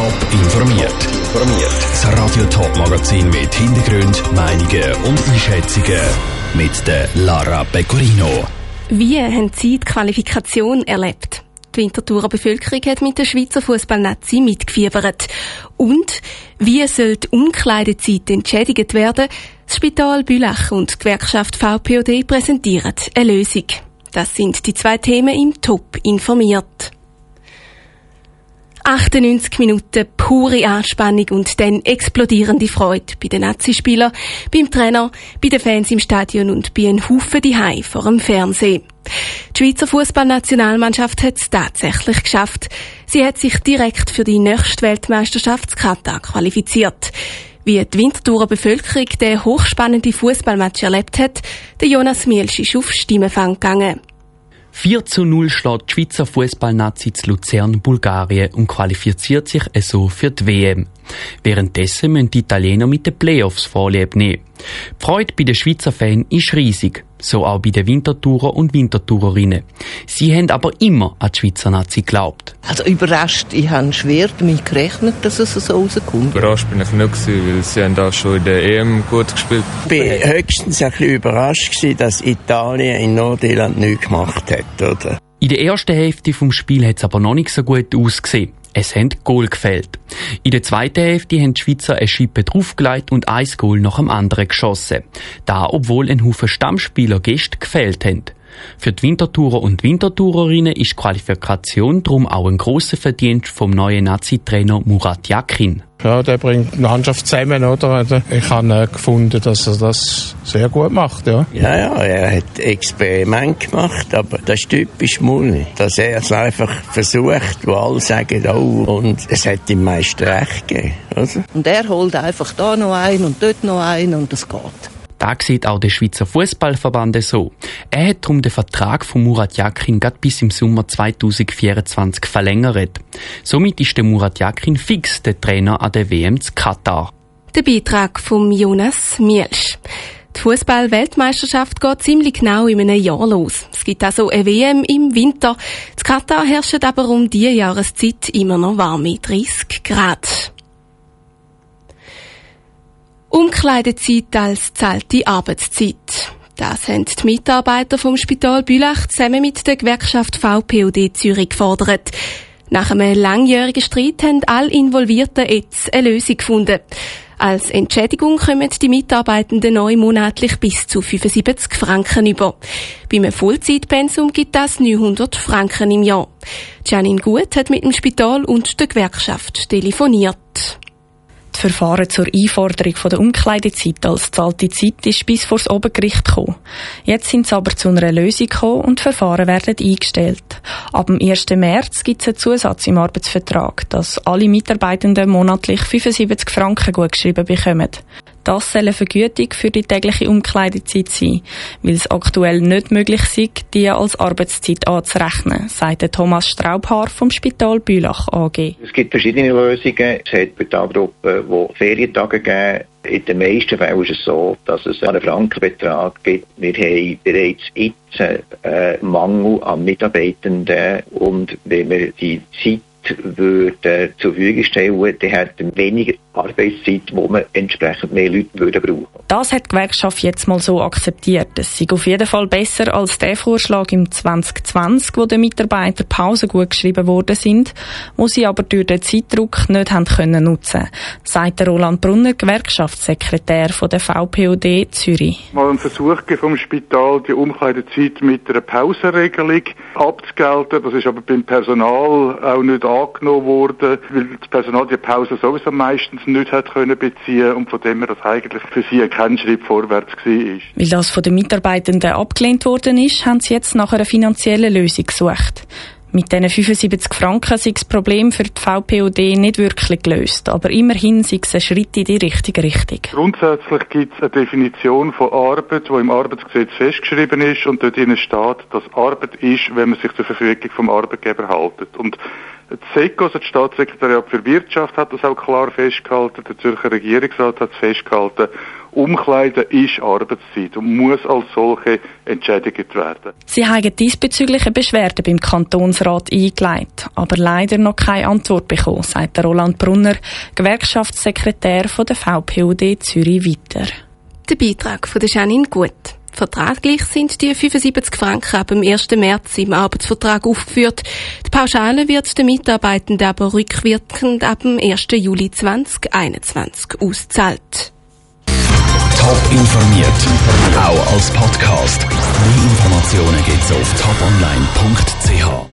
Top informiert. Informiert. Das Radio Top Magazin mit Hintergrund, Meinungen und Einschätzungen mit der Lara Pecorino. Wie haben Sie die Qualifikation erlebt? Die Winterthurer Bevölkerung hat mit der Schweizer Fußballnazi mitgefiebert. Und wie soll die Umkleidezeit entschädigt werden? Das Spital Bülach und die Gewerkschaft VPOD präsentieren eine Lösung. Das sind die zwei Themen im Top informiert. 98 Minuten pure Anspannung und dann explodierende Freude bei den Nazi-Spielern, beim Trainer, bei den Fans im Stadion und bei einem Haufen die vor dem Fernsehen. Die Schweizer Fußballnationalmannschaft hat es tatsächlich geschafft. Sie hat sich direkt für die nächste Weltmeisterschaft Katar qualifiziert. Wie die Winterthurer Bevölkerung den hochspannenden Fußballmatch erlebt hat, der Jonas Mielsch ist auf Stimmenfang gegangen. 4 zu 0 schlägt die Schweizer Fußballnazi zu Luzern Bulgarien und qualifiziert sich so für die WM. Währenddessen müssen die Italiener mit den Playoffs Vorlieb nehmen. Die Freude bei den Schweizer Fans ist riesig, so auch bei den Wintertourer und Wintertourerinnen. Sie haben aber immer an die Schweizer Nazi geglaubt. Also überrascht, ich habe schwer damit gerechnet, dass es so rauskommt. Überrascht bin ich nicht, weil sie haben auch schon in der EM gut gespielt. Ich bin höchstens ein bisschen überrascht gewesen, dass Italien in Nordirland nichts gemacht hat, oder? In der ersten Hälfte vom Spiel hat es aber noch nicht so gut ausgesehen. Es haben Goal gefällt. In der zweiten Hälfte haben die Schweizer eine Schippe draufgelegt und ein Goal nach dem anderen geschossen. Da, obwohl ein Haufen Stammspieler Gäste gefällt haben. Für die Wintertourer und Wintertourerinnen ist die Qualifikation darum auch ein grosser Verdienst vom neuen Nazi-Trainer Murat Yakin. Ja, der bringt die Mannschaft zusammen, oder? Also, ich habe äh, gefunden, dass er das sehr gut macht, ja. Ja, ja, er hat Experiment gemacht, aber das ist typisch Mulli, dass er es einfach versucht, wo alle sagen, oh, und es hat ihm meist recht gegeben, oder? Und er holt einfach da noch ein und dort noch ein und es geht. Da sieht auch der Schweizer Fußballverband so. Er hat darum den Vertrag von Murat Yakin bis im Sommer 2024 verlängert. Somit ist der Murat Yakin fix der Trainer an der WM zu Katar. Der Beitrag von Jonas Mielsch. Die Fußball-Weltmeisterschaft geht ziemlich genau in einem Jahr los. Es gibt also eine WM im Winter. In Katar herrscht aber um diese Jahreszeit immer noch warme 30 Grad. Umkleidezeit als zahlte Arbeitszeit. Das haben die Mitarbeiter vom Spital Bülach zusammen mit der Gewerkschaft VPOD Zürich gefordert. Nach einem langjährigen Streit haben alle Involvierten jetzt eine Lösung gefunden. Als Entschädigung kommen die Mitarbeitenden neu monatlich bis zu 75 Franken über. Beim Vollzeitpensum gibt das 900 Franken im Jahr. Janine Gut hat mit dem Spital und der Gewerkschaft telefoniert. Das Verfahren zur Einforderung der Umkleidezeit als zahlte Zeit ist bis vor das Obergericht gekommen. Jetzt sind sie aber zu einer Lösung gekommen und die Verfahren werden eingestellt. Ab dem 1. März gibt es einen Zusatz im Arbeitsvertrag, dass alle Mitarbeitenden monatlich 75 Franken gut geschrieben bekommen. Das soll eine Vergütung für die tägliche Umkleidezeit sein, weil es aktuell nicht möglich ist, die als Arbeitszeit anzurechnen, sagt Thomas Straubhaar vom Spital Bülach AG. Es gibt verschiedene Lösungen. Es hat Spitalgruppen, die Ferientage geben. In den meisten Fällen ist es so, dass es einen Frankenbetrag gibt. Wir haben bereits jetzt einen Mangel an Mitarbeitenden und wenn wir die Zeit würde zur Verfügung stellen, dann hätten weniger Arbeitszeit, wo man entsprechend mehr Leute würde brauchen. Das hat die Gewerkschaft jetzt mal so akzeptiert. Es ist auf jeden Fall besser als der Vorschlag im 2020, wo den Mitarbeitern Pausen gut geschrieben worden sind, wo sie aber durch den Zeitdruck nicht haben können nutzen, sagt Roland Brunner, Gewerkschaftssekretär von der VPOD Zürich. Mal ein Versuch vom Spital, die Umkleidezeit mit einer Pausenregelung abzugelten. Das ist aber beim Personal auch nicht angenommen worden, weil das Personal die Pause sowieso meistens nicht hat können beziehen und von dem das eigentlich für sie kein Schritt vorwärts war. Weil das von den Mitarbeitenden abgelehnt worden ist, haben sie jetzt nach einer finanziellen Lösung gesucht. Mit diesen 75 Franken sei das Problem für die VPOD nicht wirklich gelöst, aber immerhin sei es ein Schritt in die richtige Richtung. Grundsätzlich gibt es eine Definition von Arbeit, die im Arbeitsgesetz festgeschrieben ist und dort steht, dass Arbeit ist, wenn man sich zur Verfügung vom Arbeitgeber haltet. Und das SECO, also das Staatssekretariat für Wirtschaft, hat das auch klar festgehalten, der Zürcher Regierungsrat hat es festgehalten Umkleiden ist Arbeitszeit und muss als solche entschädigt werden. Sie haben diesbezüglich eine Beschwerde beim Kantonsrat eingeleitet, aber leider noch keine Antwort bekommen, sagt Roland Brunner, Gewerkschaftssekretär von der VPOD Zürich weiter. Der Beitrag von der Janine Gut. Vertraglich sind die 75 Franken ab dem 1. März im Arbeitsvertrag aufgeführt. Die Pauschale wird den Mitarbeitenden aber rückwirkend ab dem 1. Juli 2021 auszahlt. Top informiert, auch als Podcast. Mehr Informationen gibt's auf toponline.ch.